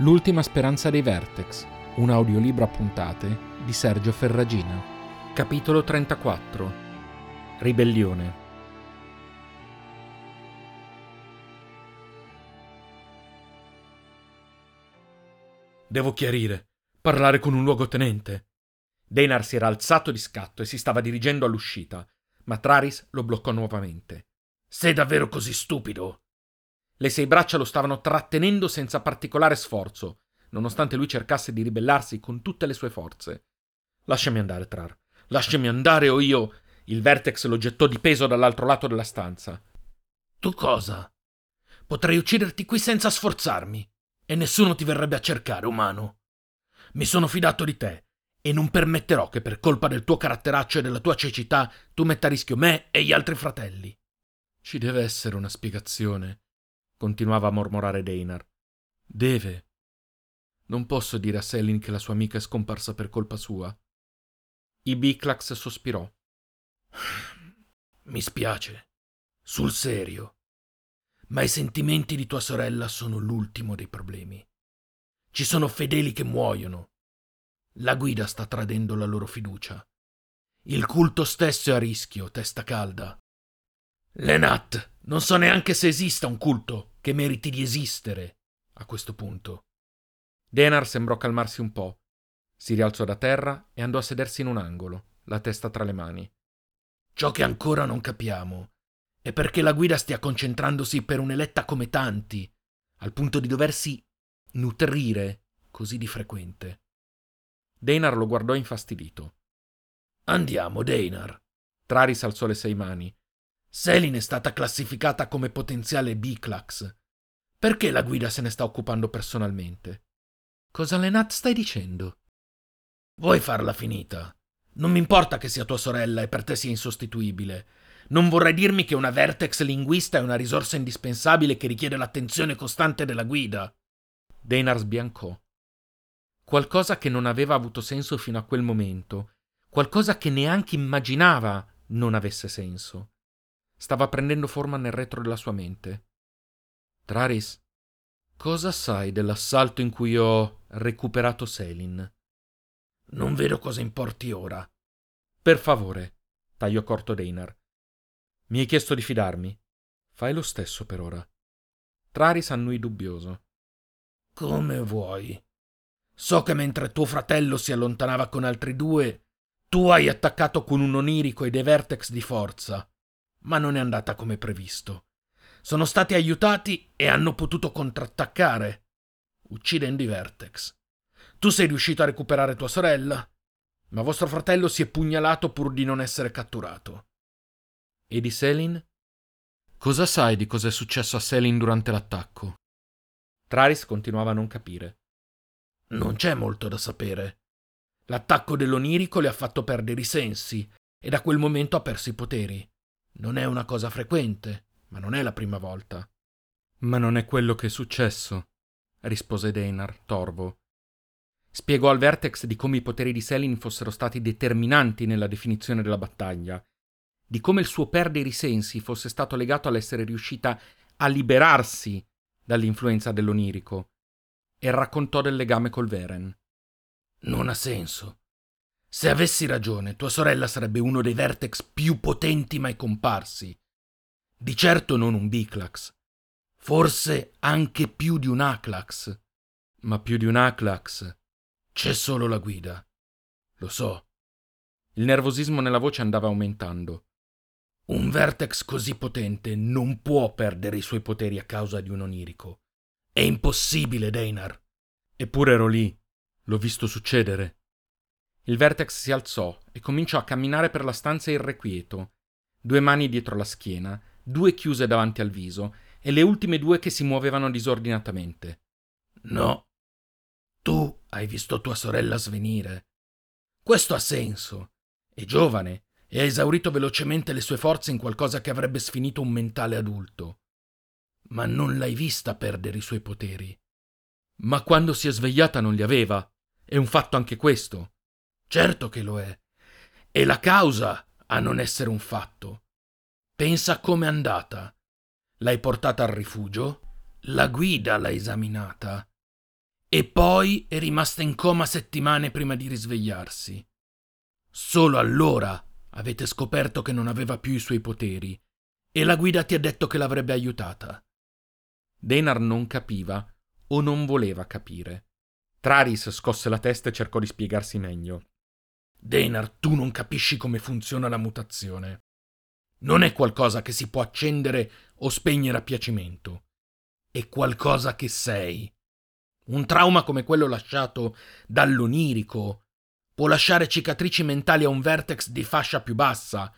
L'ultima speranza dei Vertex, un audiolibro a puntate di Sergio Ferragina. Capitolo 34 Ribellione. Devo chiarire, parlare con un luogotenente. Denar si era alzato di scatto e si stava dirigendo all'uscita, ma Traris lo bloccò nuovamente. Sei davvero così stupido? Le sei braccia lo stavano trattenendo senza particolare sforzo, nonostante lui cercasse di ribellarsi con tutte le sue forze. Lasciami andare, Trar. Lasciami andare o io. Il Vertex lo gettò di peso dall'altro lato della stanza. Tu cosa? Potrei ucciderti qui senza sforzarmi, e nessuno ti verrebbe a cercare, umano. Mi sono fidato di te, e non permetterò che per colpa del tuo caratteraccio e della tua cecità tu metta a rischio me e gli altri fratelli. Ci deve essere una spiegazione continuava a mormorare Deinar. Deve. Non posso dire a Selin che la sua amica è scomparsa per colpa sua. I Biclax sospirò. Mi spiace. Sul serio. Ma i sentimenti di tua sorella sono l'ultimo dei problemi. Ci sono fedeli che muoiono. La guida sta tradendo la loro fiducia. Il culto stesso è a rischio, testa calda. Lenat, non so neanche se esista un culto che meriti di esistere a questo punto. Denar sembrò calmarsi un po'. Si rialzò da terra e andò a sedersi in un angolo, la testa tra le mani. Ciò che ancora non capiamo è perché la guida stia concentrandosi per un'eletta come tanti, al punto di doversi nutrire così di frequente. Deinar lo guardò infastidito. Andiamo, Deinar. Traris alzò le sei mani. Selin è stata classificata come potenziale Biclax. Perché la guida se ne sta occupando personalmente? Cosa Lenat stai dicendo? Vuoi farla finita? Non mi importa che sia tua sorella e per te sia insostituibile. Non vorrei dirmi che una vertex linguista è una risorsa indispensabile che richiede l'attenzione costante della guida. Deinar sbiancò. Qualcosa che non aveva avuto senso fino a quel momento, qualcosa che neanche immaginava non avesse senso stava prendendo forma nel retro della sua mente. Traris, cosa sai dell'assalto in cui ho recuperato Selin? Non vedo cosa importi ora. Per favore, tagliò corto Deinar. Mi hai chiesto di fidarmi. Fai lo stesso per ora. Traris annui dubbioso. Come vuoi. So che mentre tuo fratello si allontanava con altri due, tu hai attaccato con un onirico e dei vertex di forza ma non è andata come previsto. Sono stati aiutati e hanno potuto contrattaccare, uccidendo i Vertex. Tu sei riuscito a recuperare tua sorella, ma vostro fratello si è pugnalato pur di non essere catturato. E di Selin? Cosa sai di cosa è successo a Selin durante l'attacco? Traris continuava a non capire. Non c'è molto da sapere. L'attacco dell'onirico le ha fatto perdere i sensi e da quel momento ha perso i poteri. Non è una cosa frequente, ma non è la prima volta. Ma non è quello che è successo, rispose Deinar, torvo. Spiegò al Vertex di come i poteri di Selin fossero stati determinanti nella definizione della battaglia, di come il suo perdere i sensi fosse stato legato all'essere riuscita a liberarsi dall'influenza dell'onirico, e raccontò del legame col Veren. Non ha senso. Se avessi ragione, tua sorella sarebbe uno dei vertex più potenti mai comparsi. Di certo non un Biclax. Forse anche più di un Aclax. Ma più di un Aclax c'è solo la guida. Lo so. Il nervosismo nella voce andava aumentando. Un vertex così potente non può perdere i suoi poteri a causa di un onirico. È impossibile, Deinar. Eppure ero lì. L'ho visto succedere. Il Vertex si alzò e cominciò a camminare per la stanza irrequieto, due mani dietro la schiena, due chiuse davanti al viso e le ultime due che si muovevano disordinatamente. No. Tu hai visto tua sorella svenire. Questo ha senso. È giovane e ha esaurito velocemente le sue forze in qualcosa che avrebbe sfinito un mentale adulto. Ma non l'hai vista perdere i suoi poteri. Ma quando si è svegliata non li aveva. È un fatto anche questo. Certo che lo è. E la causa a non essere un fatto. Pensa com'è andata. L'hai portata al rifugio? La guida l'ha esaminata. E poi è rimasta in coma settimane prima di risvegliarsi. Solo allora avete scoperto che non aveva più i suoi poteri e la guida ti ha detto che l'avrebbe aiutata. Denar non capiva o non voleva capire. Traris scosse la testa e cercò di spiegarsi meglio. Denar, tu non capisci come funziona la mutazione. Non è qualcosa che si può accendere o spegnere a piacimento. È qualcosa che sei. Un trauma come quello lasciato dall'onirico può lasciare cicatrici mentali a un vertex di fascia più bassa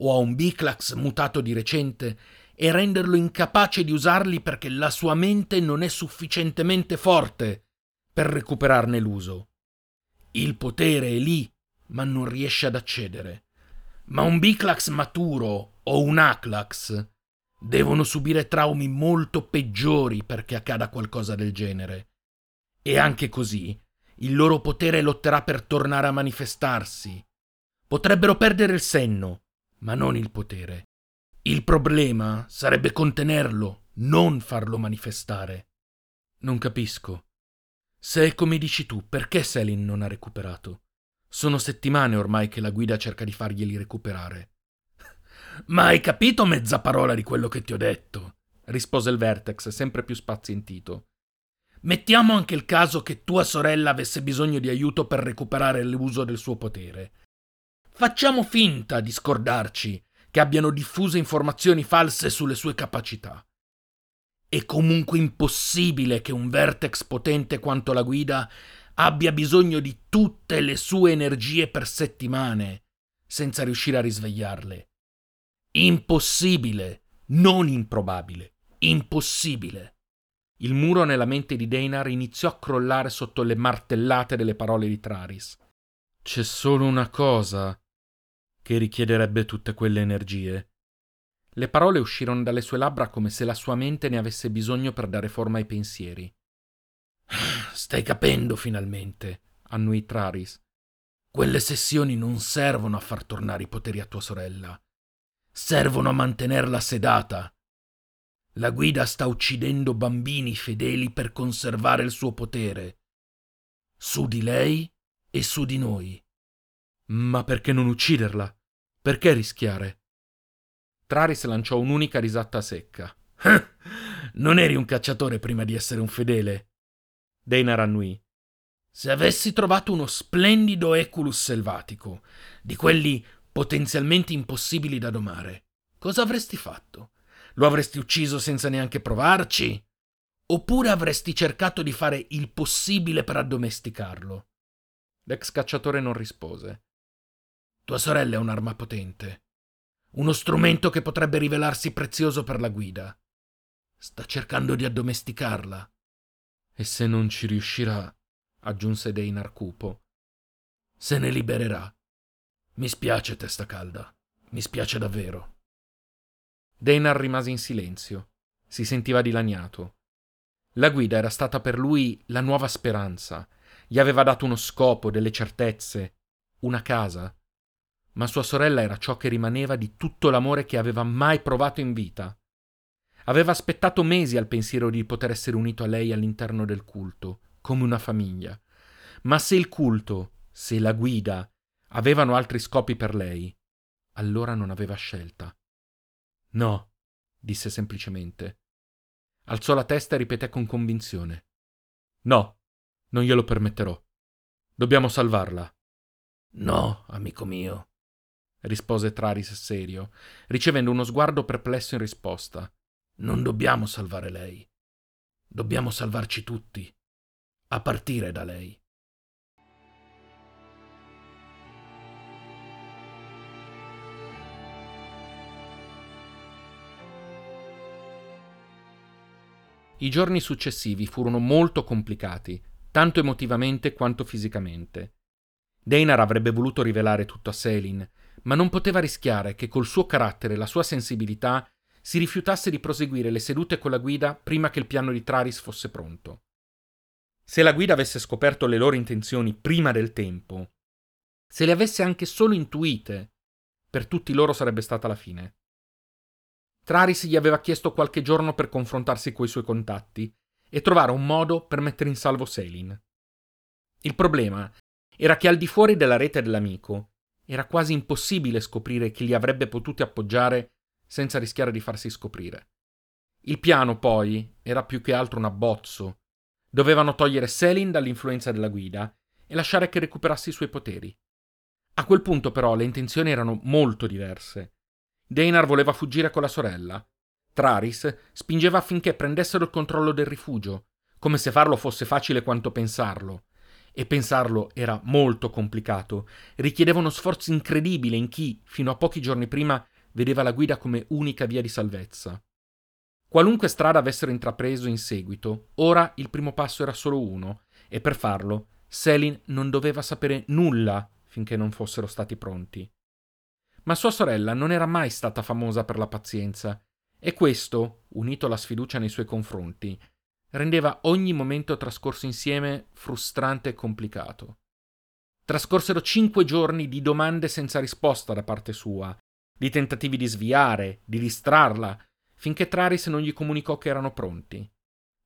o a un biclax mutato di recente e renderlo incapace di usarli perché la sua mente non è sufficientemente forte per recuperarne l'uso. Il potere è lì, ma non riesce ad accedere. Ma un biclax maturo o un aclax devono subire traumi molto peggiori perché accada qualcosa del genere. E anche così il loro potere lotterà per tornare a manifestarsi. Potrebbero perdere il senno, ma non il potere. Il problema sarebbe contenerlo, non farlo manifestare. Non capisco. Se è come dici tu, perché Selin non ha recuperato? Sono settimane ormai che la guida cerca di farglieli recuperare. Ma hai capito mezza parola di quello che ti ho detto? rispose il Vertex, sempre più spazientito. Mettiamo anche il caso che tua sorella avesse bisogno di aiuto per recuperare l'uso del suo potere. Facciamo finta di scordarci che abbiano diffuso informazioni false sulle sue capacità. È comunque impossibile che un vertex potente quanto la guida abbia bisogno di tutte le sue energie per settimane senza riuscire a risvegliarle. Impossibile, non improbabile, impossibile. Il muro nella mente di Deinar iniziò a crollare sotto le martellate delle parole di Traris. C'è solo una cosa che richiederebbe tutte quelle energie. Le parole uscirono dalle sue labbra come se la sua mente ne avesse bisogno per dare forma ai pensieri. Stai capendo finalmente, annui Traris. Quelle sessioni non servono a far tornare i poteri a tua sorella. Servono a mantenerla sedata. La guida sta uccidendo bambini fedeli per conservare il suo potere. Su di lei e su di noi. Ma perché non ucciderla? Perché rischiare? Traris lanciò un'unica risata secca. non eri un cacciatore prima di essere un fedele? Deinar annui. Se avessi trovato uno splendido Eculus selvatico, di quelli potenzialmente impossibili da domare, cosa avresti fatto? Lo avresti ucciso senza neanche provarci? Oppure avresti cercato di fare il possibile per addomesticarlo? L'ex cacciatore non rispose. Tua sorella è un'arma potente, uno strumento che potrebbe rivelarsi prezioso per la guida. Sta cercando di addomesticarla. E se non ci riuscirà, aggiunse Deinar cupo, se ne libererà. Mi spiace, testa calda. Mi spiace davvero. Deinar rimase in silenzio. Si sentiva dilaniato. La guida era stata per lui la nuova speranza. Gli aveva dato uno scopo, delle certezze, una casa ma sua sorella era ciò che rimaneva di tutto l'amore che aveva mai provato in vita. Aveva aspettato mesi al pensiero di poter essere unito a lei all'interno del culto, come una famiglia. Ma se il culto, se la guida, avevano altri scopi per lei, allora non aveva scelta. No, disse semplicemente. Alzò la testa e ripeté con convinzione. No, non glielo permetterò. Dobbiamo salvarla. No, amico mio, rispose Traris serio, ricevendo uno sguardo perplesso in risposta. Non dobbiamo salvare lei. Dobbiamo salvarci tutti, a partire da lei. I giorni successivi furono molto complicati, tanto emotivamente quanto fisicamente. Deinar avrebbe voluto rivelare tutto a Selin, ma non poteva rischiare che col suo carattere e la sua sensibilità si rifiutasse di proseguire le sedute con la guida prima che il piano di Traris fosse pronto. Se la guida avesse scoperto le loro intenzioni prima del tempo, se le avesse anche solo intuite, per tutti loro sarebbe stata la fine. Traris gli aveva chiesto qualche giorno per confrontarsi coi suoi contatti e trovare un modo per mettere in salvo Selin. Il problema era che al di fuori della rete dell'amico era quasi impossibile scoprire chi li avrebbe potuti appoggiare senza rischiare di farsi scoprire. Il piano, poi, era più che altro un abbozzo. Dovevano togliere Selin dall'influenza della guida e lasciare che recuperasse i suoi poteri. A quel punto, però, le intenzioni erano molto diverse. Deinar voleva fuggire con la sorella. Traris spingeva affinché prendessero il controllo del rifugio, come se farlo fosse facile quanto pensarlo. E pensarlo era molto complicato, richiedeva uno sforzo incredibile in chi, fino a pochi giorni prima, vedeva la guida come unica via di salvezza. Qualunque strada avessero intrapreso in seguito, ora il primo passo era solo uno, e per farlo Selin non doveva sapere nulla finché non fossero stati pronti. Ma sua sorella non era mai stata famosa per la pazienza, e questo, unito alla sfiducia nei suoi confronti, rendeva ogni momento trascorso insieme frustrante e complicato. Trascorsero cinque giorni di domande senza risposta da parte sua, di tentativi di sviare, di distrarla, finché Traris non gli comunicò che erano pronti.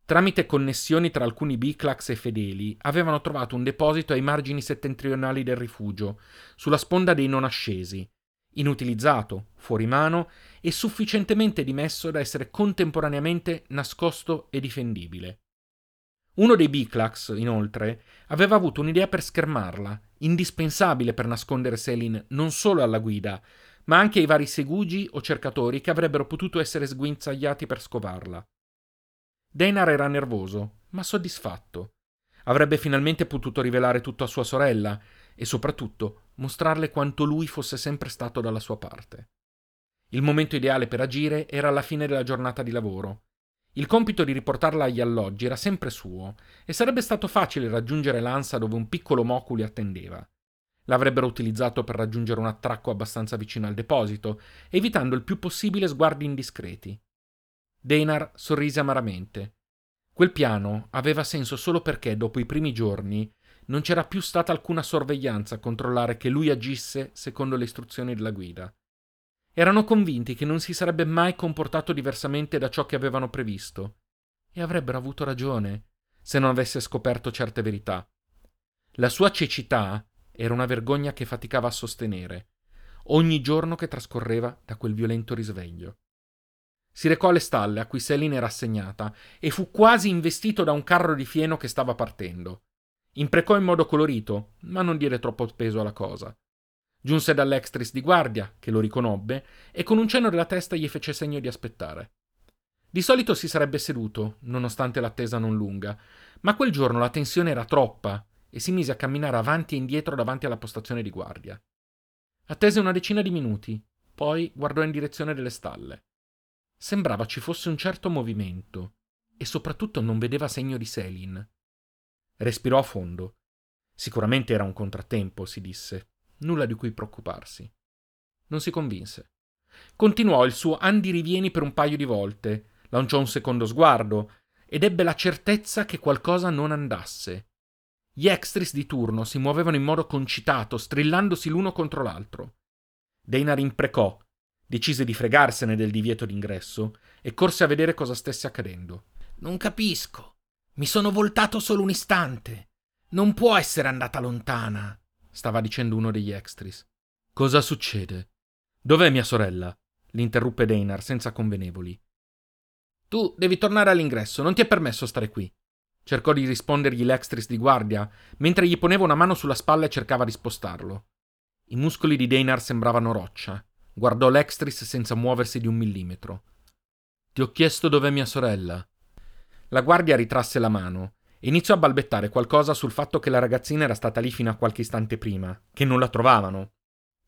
Tramite connessioni tra alcuni Biclax e fedeli, avevano trovato un deposito ai margini settentrionali del rifugio, sulla sponda dei non ascesi, inutilizzato, fuori mano e sufficientemente dimesso da essere contemporaneamente nascosto e difendibile. Uno dei Biclax, inoltre, aveva avuto un'idea per schermarla, indispensabile per nascondere Selin non solo alla guida, ma anche ai vari segugi o cercatori che avrebbero potuto essere sguinzagliati per scovarla. Deinar era nervoso, ma soddisfatto. Avrebbe finalmente potuto rivelare tutto a sua sorella e soprattutto mostrarle quanto lui fosse sempre stato dalla sua parte. Il momento ideale per agire era alla fine della giornata di lavoro. Il compito di riportarla agli alloggi era sempre suo e sarebbe stato facile raggiungere l'ansa dove un piccolo moculi attendeva. L'avrebbero utilizzato per raggiungere un attracco abbastanza vicino al deposito, evitando il più possibile sguardi indiscreti. Deinar sorrise amaramente. Quel piano aveva senso solo perché, dopo i primi giorni, non c'era più stata alcuna sorveglianza a controllare che lui agisse secondo le istruzioni della guida. Erano convinti che non si sarebbe mai comportato diversamente da ciò che avevano previsto, e avrebbero avuto ragione se non avesse scoperto certe verità. La sua cecità era una vergogna che faticava a sostenere, ogni giorno che trascorreva da quel violento risveglio. Si recò alle stalle a cui Selin era assegnata e fu quasi investito da un carro di fieno che stava partendo. Imprecò in modo colorito, ma non diede troppo peso alla cosa. Giunse dall'extris di guardia, che lo riconobbe, e con un cenno della testa gli fece segno di aspettare. Di solito si sarebbe seduto, nonostante l'attesa non lunga, ma quel giorno la tensione era troppa e si mise a camminare avanti e indietro davanti alla postazione di guardia. Attese una decina di minuti, poi guardò in direzione delle stalle. Sembrava ci fosse un certo movimento e soprattutto non vedeva segno di Selin. Respirò a fondo. Sicuramente era un contrattempo, si disse. Nulla di cui preoccuparsi. Non si convinse. Continuò il suo andirivieni per un paio di volte, lanciò un secondo sguardo ed ebbe la certezza che qualcosa non andasse. Gli extris di turno si muovevano in modo concitato, strillandosi l'uno contro l'altro. Deinar imprecò Decise di fregarsene del divieto d'ingresso e corse a vedere cosa stesse accadendo. Non capisco. Mi sono voltato solo un istante. Non può essere andata lontana, stava dicendo uno degli extris. Cosa succede? Dov'è mia sorella? l'interruppe Deinar senza convenevoli. Tu devi tornare all'ingresso, non ti è permesso stare qui. Cercò di rispondergli l'extris di guardia, mentre gli poneva una mano sulla spalla e cercava di spostarlo. I muscoli di Deinar sembravano roccia. Guardò l'extris senza muoversi di un millimetro. Ti ho chiesto dov'è mia sorella. La guardia ritrasse la mano e iniziò a balbettare qualcosa sul fatto che la ragazzina era stata lì fino a qualche istante prima, che non la trovavano.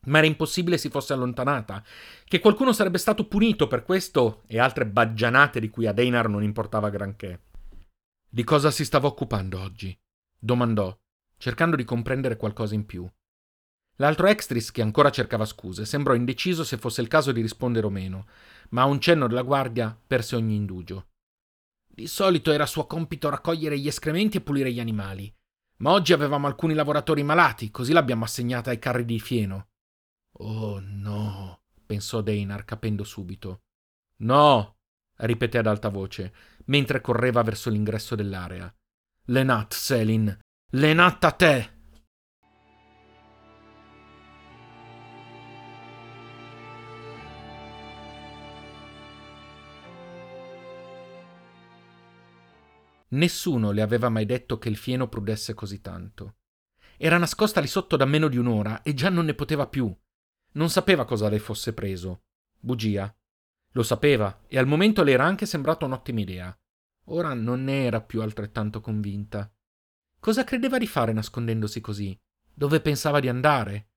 Ma era impossibile si fosse allontanata, che qualcuno sarebbe stato punito per questo e altre baggianate di cui a Deinar non importava granché. Di cosa si stava occupando oggi? domandò, cercando di comprendere qualcosa in più. L'altro extris, che ancora cercava scuse, sembrò indeciso se fosse il caso di rispondere o meno, ma a un cenno della guardia perse ogni indugio. Di solito era suo compito raccogliere gli escrementi e pulire gli animali, ma oggi avevamo alcuni lavoratori malati, così l'abbiamo assegnata ai carri di fieno. Oh no, pensò Deinar, capendo subito. No, ripeté ad alta voce, mentre correva verso l'ingresso dell'area. Lenat, Selin, Lenat a te! Nessuno le aveva mai detto che il fieno prudesse così tanto. Era nascosta lì sotto da meno di un'ora e già non ne poteva più. Non sapeva cosa le fosse preso. Bugia. Lo sapeva e al momento le era anche sembrata un'ottima idea. Ora non ne era più altrettanto convinta. Cosa credeva di fare nascondendosi così? Dove pensava di andare?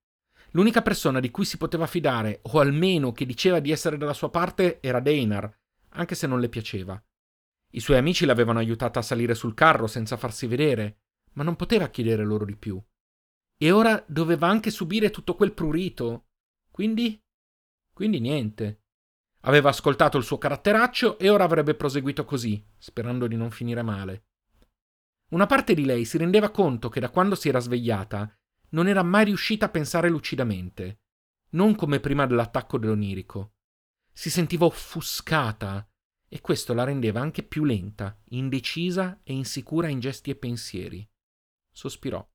L'unica persona di cui si poteva fidare, o almeno che diceva di essere dalla sua parte, era Deinar, anche se non le piaceva. I suoi amici l'avevano aiutata a salire sul carro senza farsi vedere, ma non poteva chiedere loro di più. E ora doveva anche subire tutto quel prurito. Quindi? Quindi niente. Aveva ascoltato il suo caratteraccio e ora avrebbe proseguito così, sperando di non finire male. Una parte di lei si rendeva conto che da quando si era svegliata non era mai riuscita a pensare lucidamente, non come prima dell'attacco dell'onirico. Si sentiva offuscata e questo la rendeva anche più lenta, indecisa e insicura in gesti e pensieri. Sospirò.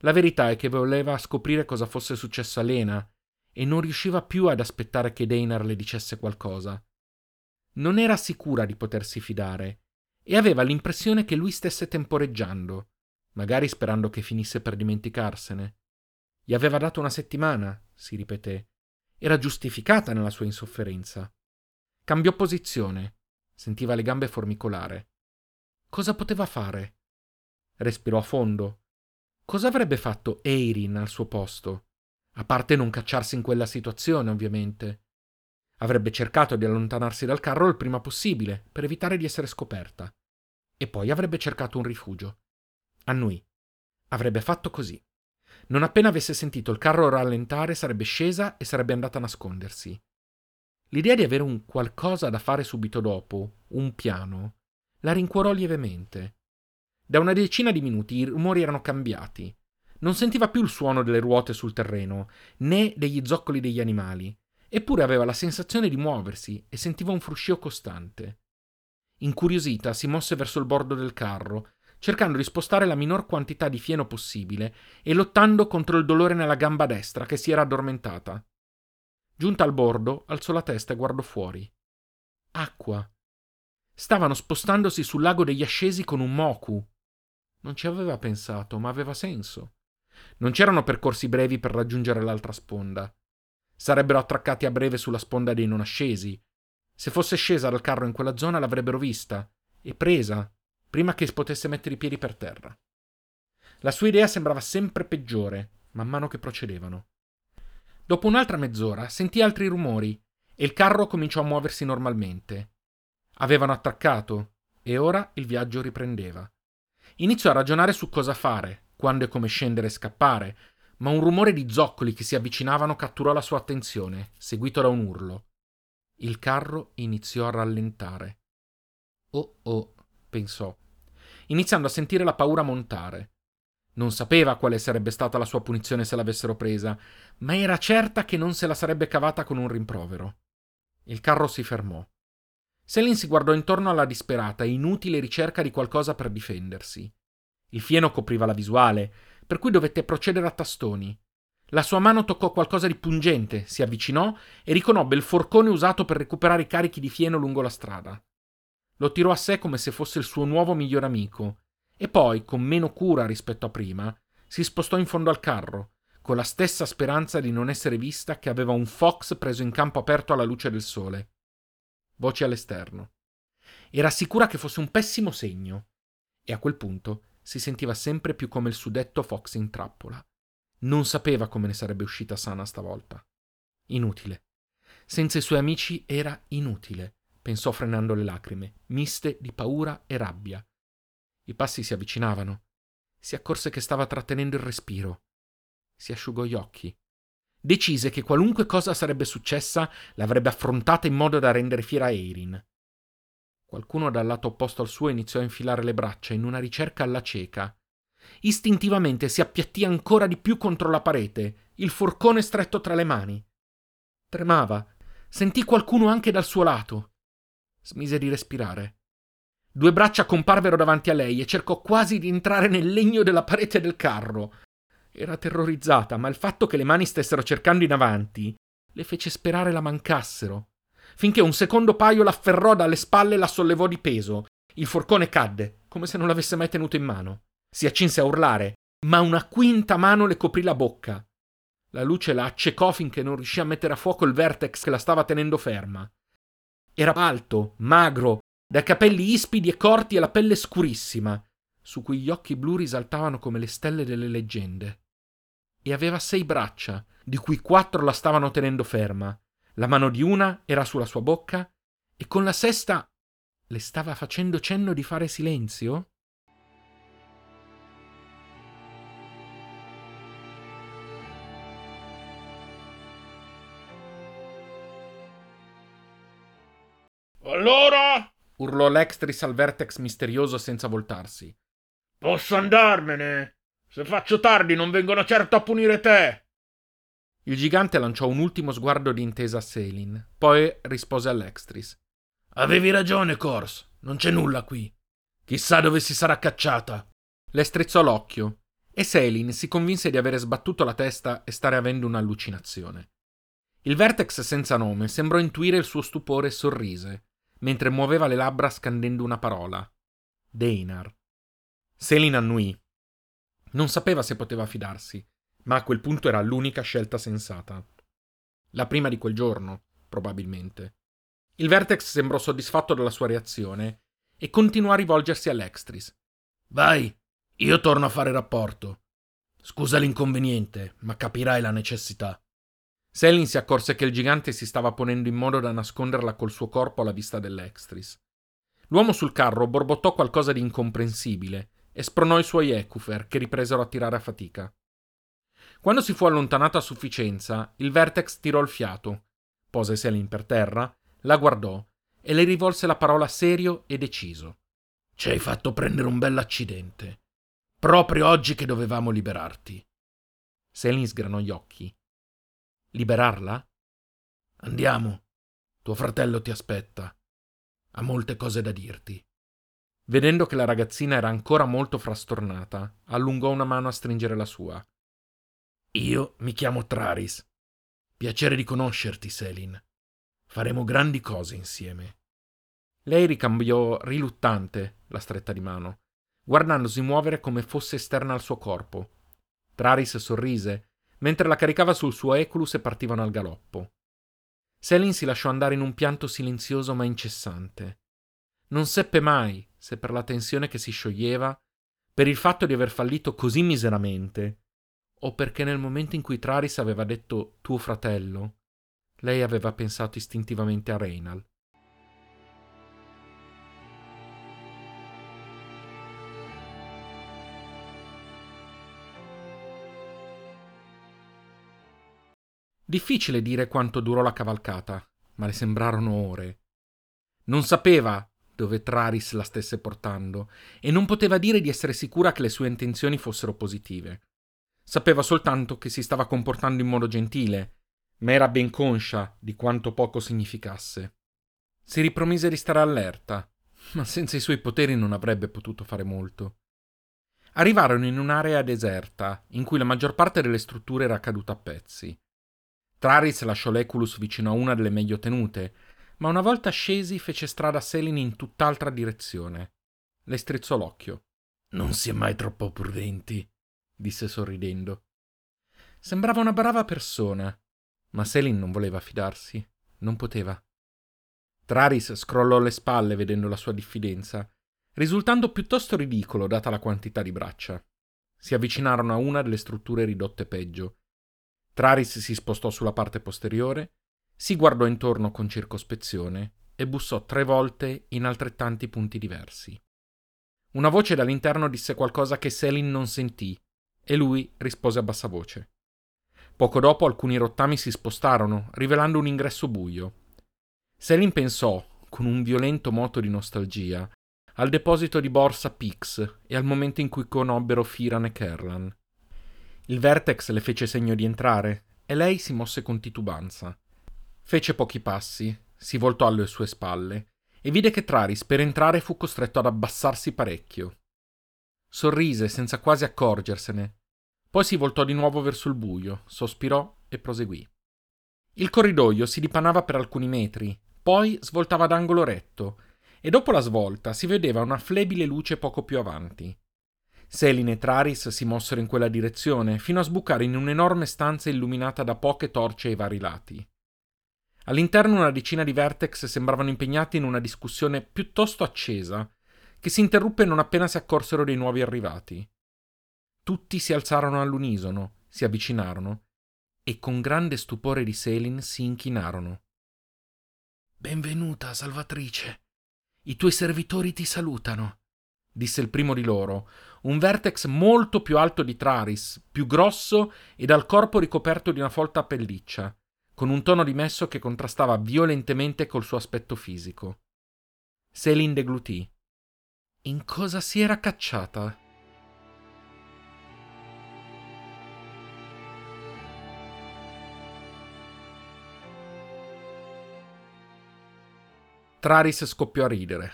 La verità è che voleva scoprire cosa fosse successo a Lena e non riusciva più ad aspettare che Deinar le dicesse qualcosa. Non era sicura di potersi fidare e aveva l'impressione che lui stesse temporeggiando, magari sperando che finisse per dimenticarsene. Gli aveva dato una settimana, si ripeté. Era giustificata nella sua insofferenza. Cambiò posizione. Sentiva le gambe formicolare. Cosa poteva fare? Respirò a fondo. Cosa avrebbe fatto Eirin al suo posto? A parte non cacciarsi in quella situazione, ovviamente. Avrebbe cercato di allontanarsi dal carro il prima possibile, per evitare di essere scoperta. E poi avrebbe cercato un rifugio. Annui. Avrebbe fatto così. Non appena avesse sentito il carro rallentare, sarebbe scesa e sarebbe andata a nascondersi. L'idea di avere un qualcosa da fare subito dopo, un piano, la rincuorò lievemente. Da una decina di minuti i rumori erano cambiati. Non sentiva più il suono delle ruote sul terreno, né degli zoccoli degli animali, eppure aveva la sensazione di muoversi e sentiva un fruscio costante. Incuriosita, si mosse verso il bordo del carro, cercando di spostare la minor quantità di fieno possibile e lottando contro il dolore nella gamba destra che si era addormentata. Giunta al bordo, alzò la testa e guardò fuori. Acqua. Stavano spostandosi sul lago degli ascesi con un moku. Non ci aveva pensato, ma aveva senso. Non c'erano percorsi brevi per raggiungere l'altra sponda. Sarebbero attraccati a breve sulla sponda dei non ascesi. Se fosse scesa dal carro in quella zona l'avrebbero vista e presa prima che potesse mettere i piedi per terra. La sua idea sembrava sempre peggiore man mano che procedevano. Dopo un'altra mezz'ora sentì altri rumori e il carro cominciò a muoversi normalmente. Avevano attaccato e ora il viaggio riprendeva. Iniziò a ragionare su cosa fare, quando e come scendere e scappare, ma un rumore di zoccoli che si avvicinavano catturò la sua attenzione, seguito da un urlo. Il carro iniziò a rallentare. Oh oh, pensò, iniziando a sentire la paura montare. Non sapeva quale sarebbe stata la sua punizione se l'avessero presa, ma era certa che non se la sarebbe cavata con un rimprovero. Il carro si fermò. Selin si guardò intorno alla disperata e inutile ricerca di qualcosa per difendersi. Il fieno copriva la visuale, per cui dovette procedere a tastoni. La sua mano toccò qualcosa di pungente, si avvicinò e riconobbe il forcone usato per recuperare i carichi di fieno lungo la strada. Lo tirò a sé come se fosse il suo nuovo miglior amico e poi, con meno cura rispetto a prima, si spostò in fondo al carro, con la stessa speranza di non essere vista che aveva un fox preso in campo aperto alla luce del sole. Voci all'esterno. Era sicura che fosse un pessimo segno, e a quel punto si sentiva sempre più come il suddetto fox in trappola. Non sapeva come ne sarebbe uscita sana stavolta. Inutile. Senza i suoi amici era inutile, pensò frenando le lacrime, miste di paura e rabbia. I passi si avvicinavano. Si accorse che stava trattenendo il respiro. Si asciugò gli occhi. Decise che qualunque cosa sarebbe successa l'avrebbe affrontata in modo da rendere fiera Eirin. Qualcuno dal lato opposto al suo iniziò a infilare le braccia in una ricerca alla cieca. Istintivamente si appiattì ancora di più contro la parete, il forcone stretto tra le mani. Tremava. Sentì qualcuno anche dal suo lato. Smise di respirare. Due braccia comparvero davanti a lei e cercò quasi di entrare nel legno della parete del carro. Era terrorizzata, ma il fatto che le mani stessero cercando in avanti le fece sperare la mancassero, finché un secondo paio l'afferrò dalle spalle e la sollevò di peso. Il forcone cadde, come se non l'avesse mai tenuto in mano. Si accinse a urlare, ma una quinta mano le coprì la bocca. La luce la accecò finché non riuscì a mettere a fuoco il vertex che la stava tenendo ferma. Era alto, magro, dai capelli ispidi e corti e la pelle scurissima, su cui gli occhi blu risaltavano come le stelle delle leggende. E aveva sei braccia, di cui quattro la stavano tenendo ferma. La mano di una era sulla sua bocca e con la sesta le stava facendo cenno di fare silenzio? Allora? urlò Lextris al vertex misterioso senza voltarsi. Posso andarmene? Se faccio tardi non vengono certo a punire te. Il gigante lanciò un ultimo sguardo di intesa a Selin, poi rispose a Lextris. Avevi ragione, Kors. Non c'è nulla qui. Chissà dove si sarà cacciata. Le strizzò l'occhio e Selin si convinse di avere sbattuto la testa e stare avendo un'allucinazione. Il vertex senza nome sembrò intuire il suo stupore e sorrise mentre muoveva le labbra scandendo una parola. Deinar. Selin annui. Non sapeva se poteva fidarsi, ma a quel punto era l'unica scelta sensata. La prima di quel giorno, probabilmente. Il Vertex sembrò soddisfatto della sua reazione e continuò a rivolgersi all'Extris. Vai, io torno a fare rapporto. Scusa l'inconveniente, ma capirai la necessità. Selin si accorse che il gigante si stava ponendo in modo da nasconderla col suo corpo alla vista dell'Extris. L'uomo sul carro borbottò qualcosa di incomprensibile e spronò i suoi Ecufer, che ripresero a tirare a fatica. Quando si fu allontanato a sufficienza, il Vertex tirò il fiato, pose Selin per terra, la guardò e le rivolse la parola serio e deciso. Ci hai fatto prendere un bell'accidente. Proprio oggi che dovevamo liberarti. Selin sgranò gli occhi. Liberarla? Andiamo. Tuo fratello ti aspetta. Ha molte cose da dirti. Vedendo che la ragazzina era ancora molto frastornata, allungò una mano a stringere la sua. Io mi chiamo Traris. Piacere di conoscerti, Selin. Faremo grandi cose insieme. Lei ricambiò riluttante la stretta di mano, guardandosi muovere come fosse esterna al suo corpo. Traris sorrise mentre la caricava sul suo Eculus e partivano al galoppo. Selin si lasciò andare in un pianto silenzioso ma incessante. Non seppe mai se per la tensione che si scioglieva, per il fatto di aver fallito così miseramente, o perché nel momento in cui Traris aveva detto tuo fratello, lei aveva pensato istintivamente a Reynal. Difficile dire quanto durò la cavalcata, ma le sembrarono ore. Non sapeva dove Traris la stesse portando e non poteva dire di essere sicura che le sue intenzioni fossero positive. Sapeva soltanto che si stava comportando in modo gentile, ma era ben conscia di quanto poco significasse. Si ripromise di stare allerta, ma senza i suoi poteri non avrebbe potuto fare molto. Arrivarono in un'area deserta, in cui la maggior parte delle strutture era caduta a pezzi. Traris lasciò l'Eculus vicino a una delle meglio tenute, ma una volta scesi fece strada a Selin in tutt'altra direzione. Le strizzò l'occhio. Non si è mai troppo prudenti, disse sorridendo. Sembrava una brava persona, ma Selin non voleva fidarsi, non poteva. Traris scrollò le spalle vedendo la sua diffidenza, risultando piuttosto ridicolo data la quantità di braccia. Si avvicinarono a una delle strutture ridotte peggio Traris si spostò sulla parte posteriore, si guardò intorno con circospezione e bussò tre volte in altrettanti punti diversi. Una voce dall'interno disse qualcosa che Selin non sentì e lui rispose a bassa voce. Poco dopo alcuni rottami si spostarono, rivelando un ingresso buio. Selin pensò, con un violento moto di nostalgia, al deposito di borsa Pix e al momento in cui conobbero Firan e Kerlan. Il Vertex le fece segno di entrare e lei si mosse con titubanza. Fece pochi passi, si voltò alle sue spalle e vide che Traris per entrare fu costretto ad abbassarsi parecchio. Sorrise senza quasi accorgersene, poi si voltò di nuovo verso il buio, sospirò e proseguì. Il corridoio si dipanava per alcuni metri, poi svoltava d'angolo retto, e dopo la svolta si vedeva una flebile luce poco più avanti. Selin e Traris si mossero in quella direzione, fino a sbucare in un'enorme stanza illuminata da poche torce ai vari lati. All'interno una decina di Vertex sembravano impegnati in una discussione piuttosto accesa, che si interruppe non appena si accorsero dei nuovi arrivati. Tutti si alzarono all'unisono, si avvicinarono e con grande stupore di Selin si inchinarono. Benvenuta, Salvatrice. I tuoi servitori ti salutano, disse il primo di loro, un vertex molto più alto di Traris, più grosso e dal corpo ricoperto di una folta pelliccia, con un tono dimesso che contrastava violentemente col suo aspetto fisico. Selin deglutì. In cosa si era cacciata? Traris scoppiò a ridere.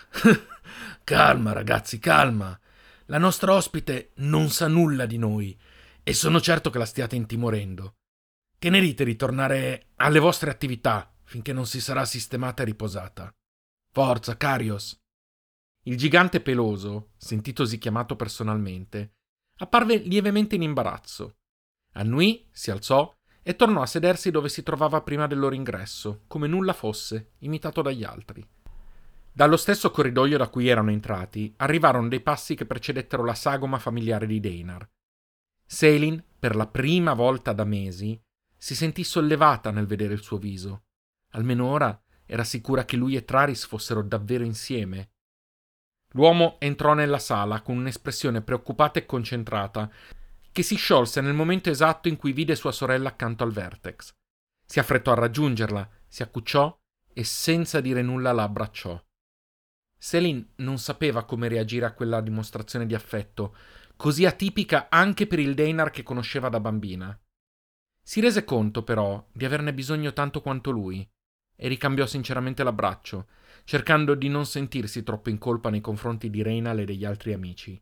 calma, ragazzi, calma. La nostra ospite non sa nulla di noi e sono certo che la stiate intimorendo. Che ne dite di tornare alle vostre attività finché non si sarà sistemata e riposata? Forza, Carios! Il gigante peloso, sentitosi chiamato personalmente, apparve lievemente in imbarazzo. Annui si alzò e tornò a sedersi dove si trovava prima del loro ingresso, come nulla fosse, imitato dagli altri. Dallo stesso corridoio da cui erano entrati arrivarono dei passi che precedettero la sagoma familiare di Deinar. Selin, per la prima volta da mesi, si sentì sollevata nel vedere il suo viso. Almeno ora era sicura che lui e Traris fossero davvero insieme. L'uomo entrò nella sala con un'espressione preoccupata e concentrata, che si sciolse nel momento esatto in cui vide sua sorella accanto al vertex. Si affrettò a raggiungerla, si accucciò e senza dire nulla la abbracciò. Selin non sapeva come reagire a quella dimostrazione di affetto, così atipica anche per il Deinar che conosceva da bambina. Si rese conto, però, di averne bisogno tanto quanto lui, e ricambiò sinceramente l'abbraccio, cercando di non sentirsi troppo in colpa nei confronti di Reynal e degli altri amici.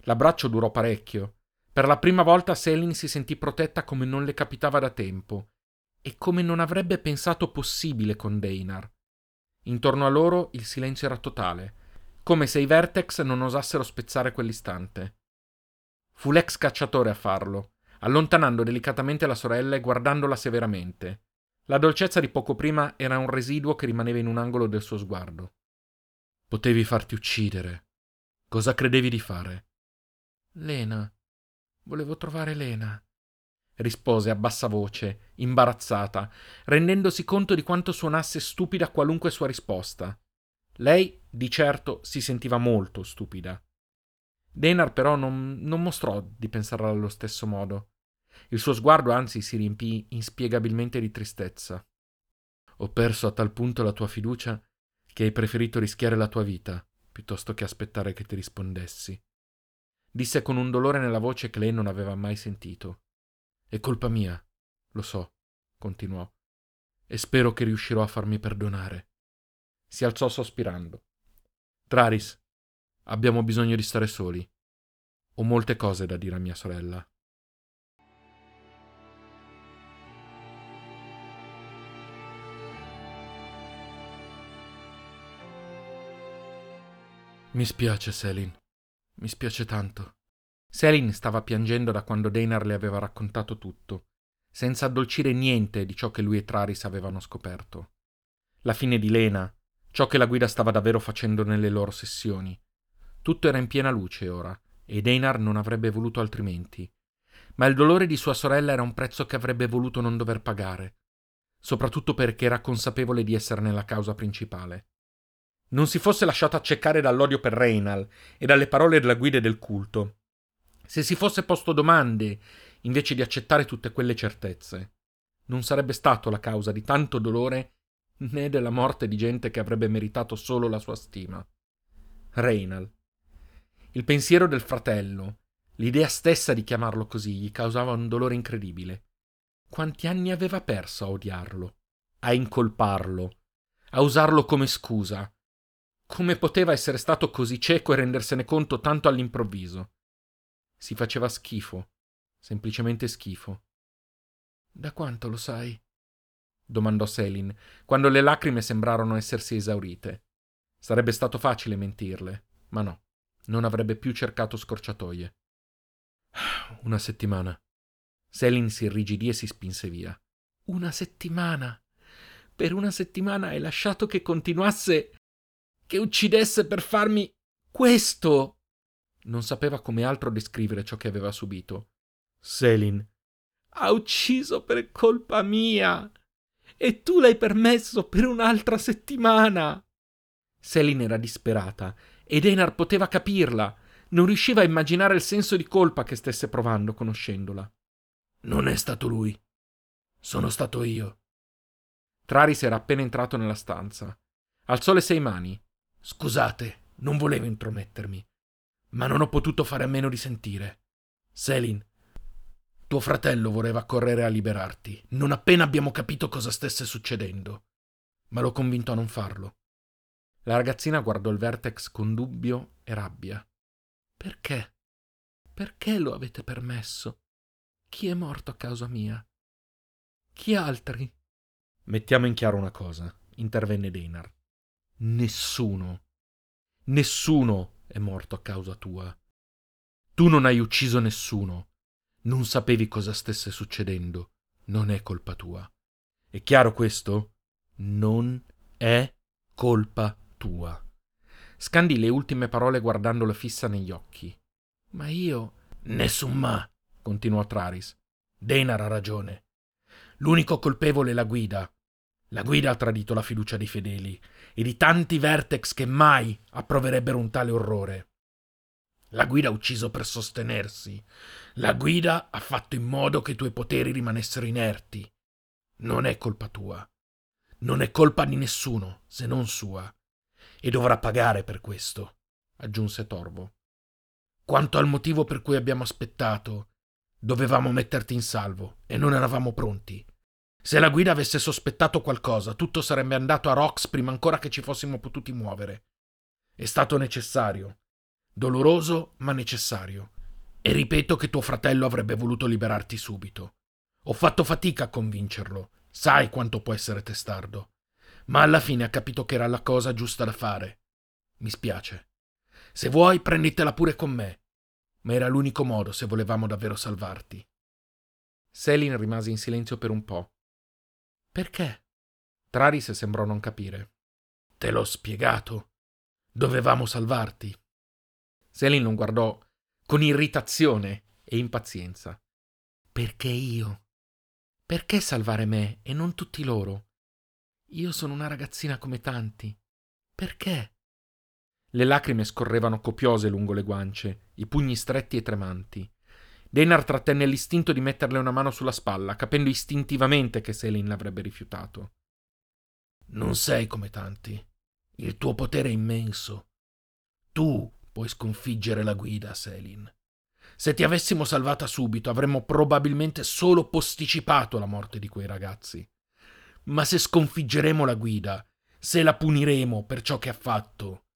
L'abbraccio durò parecchio. Per la prima volta Selin si sentì protetta come non le capitava da tempo, e come non avrebbe pensato possibile con Deinar. Intorno a loro il silenzio era totale, come se i Vertex non osassero spezzare quell'istante. Fu l'ex cacciatore a farlo, allontanando delicatamente la sorella e guardandola severamente. La dolcezza di poco prima era un residuo che rimaneva in un angolo del suo sguardo. Potevi farti uccidere. Cosa credevi di fare? Lena. Volevo trovare Lena rispose a bassa voce, imbarazzata, rendendosi conto di quanto suonasse stupida qualunque sua risposta. Lei, di certo, si sentiva molto stupida. Denar però non, non mostrò di pensarla allo stesso modo. Il suo sguardo anzi si riempì inspiegabilmente di tristezza. Ho perso a tal punto la tua fiducia che hai preferito rischiare la tua vita piuttosto che aspettare che ti rispondessi. Disse con un dolore nella voce che lei non aveva mai sentito. È colpa mia, lo so, continuò, e spero che riuscirò a farmi perdonare. Si alzò sospirando. Traris, abbiamo bisogno di stare soli. Ho molte cose da dire a mia sorella. Mi spiace, Selin. Mi spiace tanto. Selin stava piangendo da quando Deinar le aveva raccontato tutto, senza addolcire niente di ciò che lui e Traris avevano scoperto. La fine di Lena, ciò che la guida stava davvero facendo nelle loro sessioni. Tutto era in piena luce ora, e Deinar non avrebbe voluto altrimenti. Ma il dolore di sua sorella era un prezzo che avrebbe voluto non dover pagare, soprattutto perché era consapevole di esserne la causa principale. Non si fosse lasciato accecare dall'odio per Reynal e dalle parole della guida del culto, se si fosse posto domande invece di accettare tutte quelle certezze, non sarebbe stato la causa di tanto dolore né della morte di gente che avrebbe meritato solo la sua stima. Reynal. Il pensiero del fratello, l'idea stessa di chiamarlo così, gli causava un dolore incredibile. Quanti anni aveva perso a odiarlo, a incolparlo, a usarlo come scusa, Come poteva essere stato così cieco e rendersene conto tanto all'improvviso? Si faceva schifo, semplicemente schifo. Da quanto lo sai? domandò Selin, quando le lacrime sembrarono essersi esaurite. Sarebbe stato facile mentirle, ma no, non avrebbe più cercato scorciatoie. Una settimana. Selin si irrigidì e si spinse via. Una settimana. Per una settimana hai lasciato che continuasse. Che uccidesse per farmi questo. Non sapeva come altro descrivere ciò che aveva subito. Selin. Ha ucciso per colpa mia. E tu l'hai permesso per un'altra settimana. Selin era disperata ed Einar poteva capirla. Non riusciva a immaginare il senso di colpa che stesse provando conoscendola. Non è stato lui. Sono stato io. Traris era appena entrato nella stanza. Alzò le sei mani. Scusate, non volevo intromettermi, ma non ho potuto fare a meno di sentire. Selin, tuo fratello voleva correre a liberarti, non appena abbiamo capito cosa stesse succedendo, ma l'ho convinto a non farlo. La ragazzina guardò il Vertex con dubbio e rabbia. Perché? Perché lo avete permesso? Chi è morto a causa mia? Chi altri? Mettiamo in chiaro una cosa, intervenne Deinar. Nessuno, nessuno è morto a causa tua. Tu non hai ucciso nessuno. Non sapevi cosa stesse succedendo. Non è colpa tua. È chiaro questo? Non è colpa tua. Scandì le ultime parole guardandolo fissa negli occhi. Ma io. Nessun ma, continuò Traris. Deinar ha ragione. L'unico colpevole è la guida. La guida ha tradito la fiducia dei fedeli e di tanti vertex che mai approverebbero un tale orrore. La guida ha ucciso per sostenersi. La guida ha fatto in modo che i tuoi poteri rimanessero inerti. Non è colpa tua. Non è colpa di nessuno, se non sua. E dovrà pagare per questo, aggiunse Torvo. Quanto al motivo per cui abbiamo aspettato, dovevamo metterti in salvo e non eravamo pronti. Se la guida avesse sospettato qualcosa, tutto sarebbe andato a Rox prima ancora che ci fossimo potuti muovere. È stato necessario. Doloroso, ma necessario. E ripeto che tuo fratello avrebbe voluto liberarti subito. Ho fatto fatica a convincerlo. Sai quanto può essere testardo. Ma alla fine ha capito che era la cosa giusta da fare. Mi spiace. Se vuoi, prenditela pure con me. Ma era l'unico modo se volevamo davvero salvarti. Selin rimase in silenzio per un po'. Perché? Traris sembrò non capire. Te l'ho spiegato. Dovevamo salvarti. Selin lo guardò con irritazione e impazienza. Perché io? Perché salvare me e non tutti loro? Io sono una ragazzina come tanti. Perché? Le lacrime scorrevano copiose lungo le guance, i pugni stretti e tremanti. Denar trattenne l'istinto di metterle una mano sulla spalla, capendo istintivamente che Selin l'avrebbe rifiutato. Non sei come tanti. Il tuo potere è immenso. Tu puoi sconfiggere la guida, Selin. Se ti avessimo salvata subito, avremmo probabilmente solo posticipato la morte di quei ragazzi. Ma se sconfiggeremo la guida, se la puniremo per ciò che ha fatto,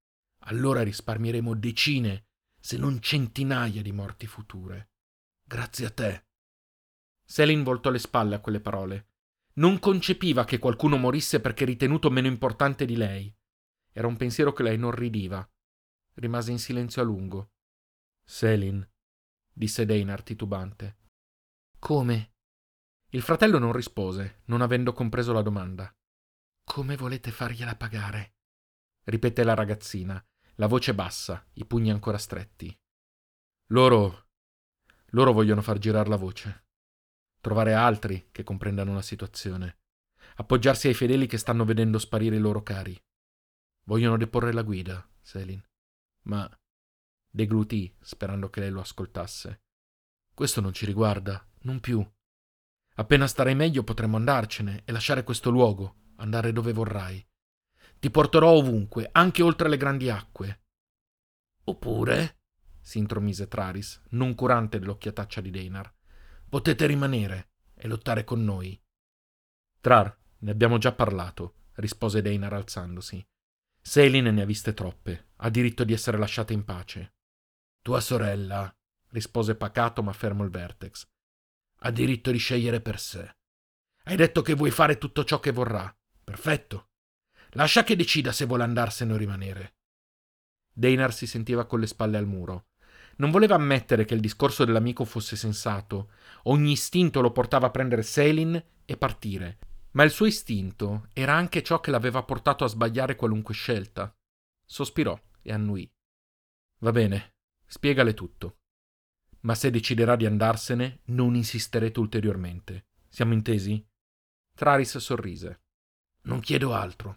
allora risparmieremo decine, se non centinaia di morti future. Grazie a te. Selin voltò le spalle a quelle parole. Non concepiva che qualcuno morisse perché ritenuto meno importante di lei. Era un pensiero che lei non ridiva. Rimase in silenzio a lungo. Selin, disse Deinar titubante. Come? Il fratello non rispose, non avendo compreso la domanda. Come volete fargliela pagare? ripeté la ragazzina, la voce bassa, i pugni ancora stretti. Loro loro vogliono far girare la voce, trovare altri che comprendano la situazione, appoggiarsi ai fedeli che stanno vedendo sparire i loro cari. Vogliono deporre la guida, Selin. Ma deglutì, sperando che lei lo ascoltasse. Questo non ci riguarda, non più. Appena starai meglio potremo andarcene e lasciare questo luogo, andare dove vorrai. Ti porterò ovunque, anche oltre le grandi acque. Oppure si intromise Traris, non curante dell'occhiataccia di Deinar. Potete rimanere e lottare con noi. Trar, ne abbiamo già parlato, rispose Deinar alzandosi. Selin ne ha viste troppe, ha diritto di essere lasciata in pace. Tua sorella, rispose pacato ma fermo il Vertex, ha diritto di scegliere per sé. Hai detto che vuoi fare tutto ciò che vorrà. Perfetto. Lascia che decida se vuole andarsene o rimanere. Deinar si sentiva con le spalle al muro. Non voleva ammettere che il discorso dell'amico fosse sensato. Ogni istinto lo portava a prendere Selin e partire. Ma il suo istinto era anche ciò che l'aveva portato a sbagliare qualunque scelta. Sospirò e annuì. Va bene, spiegale tutto. Ma se deciderà di andarsene, non insisterete ulteriormente. Siamo intesi? Traris sorrise. Non chiedo altro.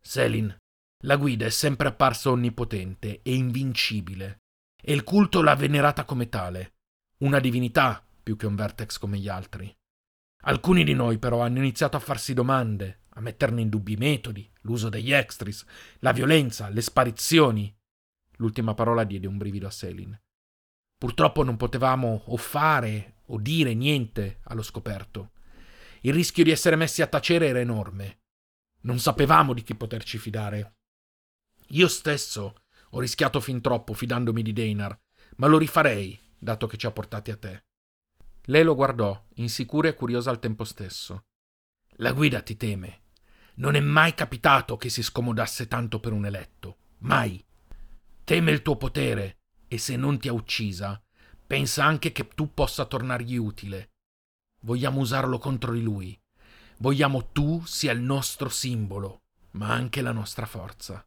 Selin, la guida è sempre apparsa onnipotente e invincibile, e il culto l'ha venerata come tale, una divinità più che un vertex come gli altri. Alcuni di noi però hanno iniziato a farsi domande, a metterne in dubbio i metodi, l'uso degli extris, la violenza, le sparizioni. L'ultima parola diede un brivido a Selin. Purtroppo non potevamo o fare o dire niente allo scoperto. Il rischio di essere messi a tacere era enorme. Non sapevamo di chi poterci fidare. Io stesso ho rischiato fin troppo fidandomi di Deinar, ma lo rifarei, dato che ci ha portati a te. Lei lo guardò, insicura e curiosa al tempo stesso. La guida ti teme. Non è mai capitato che si scomodasse tanto per un eletto. Mai. Teme il tuo potere e se non ti ha uccisa, pensa anche che tu possa tornargli utile. Vogliamo usarlo contro di lui. Vogliamo tu sia il nostro simbolo, ma anche la nostra forza.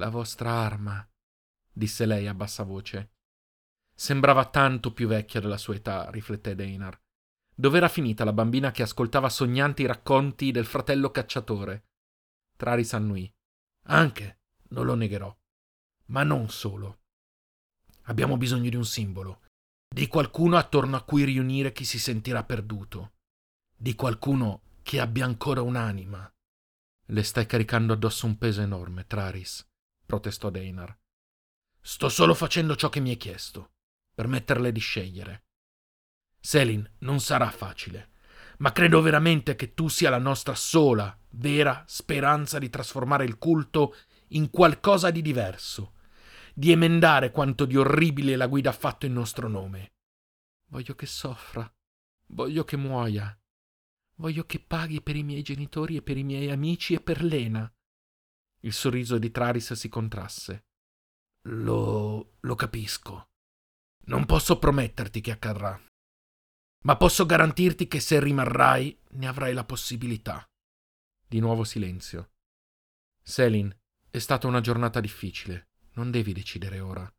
La vostra arma, disse lei a bassa voce. Sembrava tanto più vecchia della sua età, rifletté Deinar. Dov'era finita la bambina che ascoltava sognanti i racconti del fratello cacciatore? Traris annui. Anche, non lo negherò. Ma non solo. Abbiamo bisogno di un simbolo, di qualcuno attorno a cui riunire chi si sentirà perduto, di qualcuno che abbia ancora un'anima. Le stai caricando addosso un peso enorme, Traris, protestò Deinar. Sto solo facendo ciò che mi hai chiesto permetterle di scegliere. Selin, non sarà facile, ma credo veramente che tu sia la nostra sola, vera speranza di trasformare il culto in qualcosa di diverso, di emendare quanto di orribile la guida ha fatto in nostro nome. Voglio che soffra, voglio che muoia, voglio che paghi per i miei genitori e per i miei amici e per Lena. Il sorriso di Traris si contrasse. Lo, lo capisco. Non posso prometterti che accadrà, ma posso garantirti che se rimarrai ne avrai la possibilità. Di nuovo silenzio. Selin, è stata una giornata difficile. Non devi decidere ora,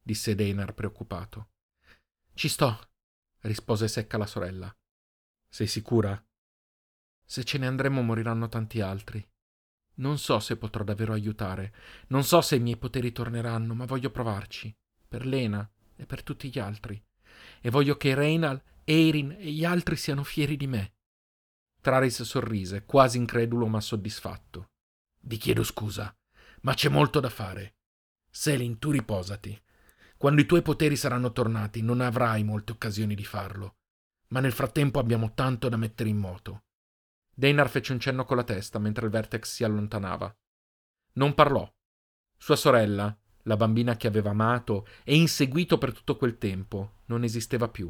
disse Deinar preoccupato. Ci sto, rispose secca la sorella. Sei sicura? Se ce ne andremo moriranno tanti altri. Non so se potrò davvero aiutare, non so se i miei poteri torneranno, ma voglio provarci. Per Lena, e per tutti gli altri. E voglio che Reinal, Eirin e gli altri siano fieri di me. Traris sorrise, quasi incredulo ma soddisfatto. Vi chiedo scusa, ma c'è molto da fare. Selin, tu riposati. Quando i tuoi poteri saranno tornati non avrai molte occasioni di farlo. Ma nel frattempo abbiamo tanto da mettere in moto. Deinar fece un cenno con la testa mentre il Vertex si allontanava. Non parlò. Sua sorella, la bambina che aveva amato e inseguito per tutto quel tempo, non esisteva più.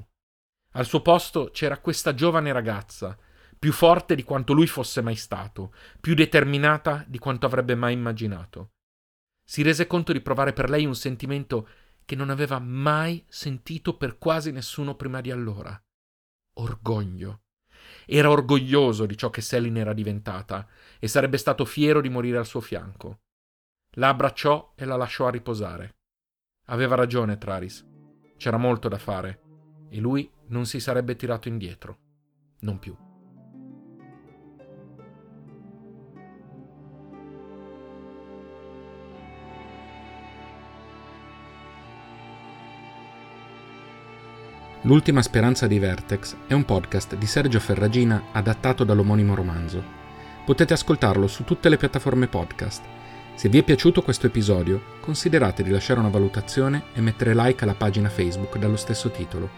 Al suo posto c'era questa giovane ragazza, più forte di quanto lui fosse mai stato, più determinata di quanto avrebbe mai immaginato. Si rese conto di provare per lei un sentimento che non aveva mai sentito per quasi nessuno prima di allora. Orgoglio. Era orgoglioso di ciò che Selin era diventata e sarebbe stato fiero di morire al suo fianco. La abbracciò e la lasciò a riposare. Aveva ragione Traris. C'era molto da fare e lui non si sarebbe tirato indietro. Non più. L'ultima speranza di Vertex è un podcast di Sergio Ferragina adattato dall'omonimo romanzo. Potete ascoltarlo su tutte le piattaforme podcast se vi è piaciuto questo episodio, considerate di lasciare una valutazione e mettere like alla pagina Facebook dallo stesso titolo.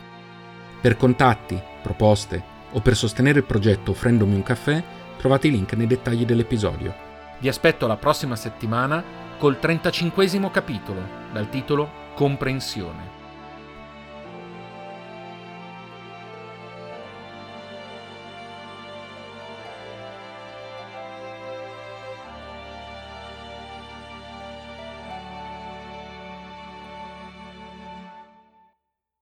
Per contatti, proposte o per sostenere il progetto offrendomi un caffè, trovate i link nei dettagli dell'episodio. Vi aspetto la prossima settimana col 35 capitolo, dal titolo Comprensione.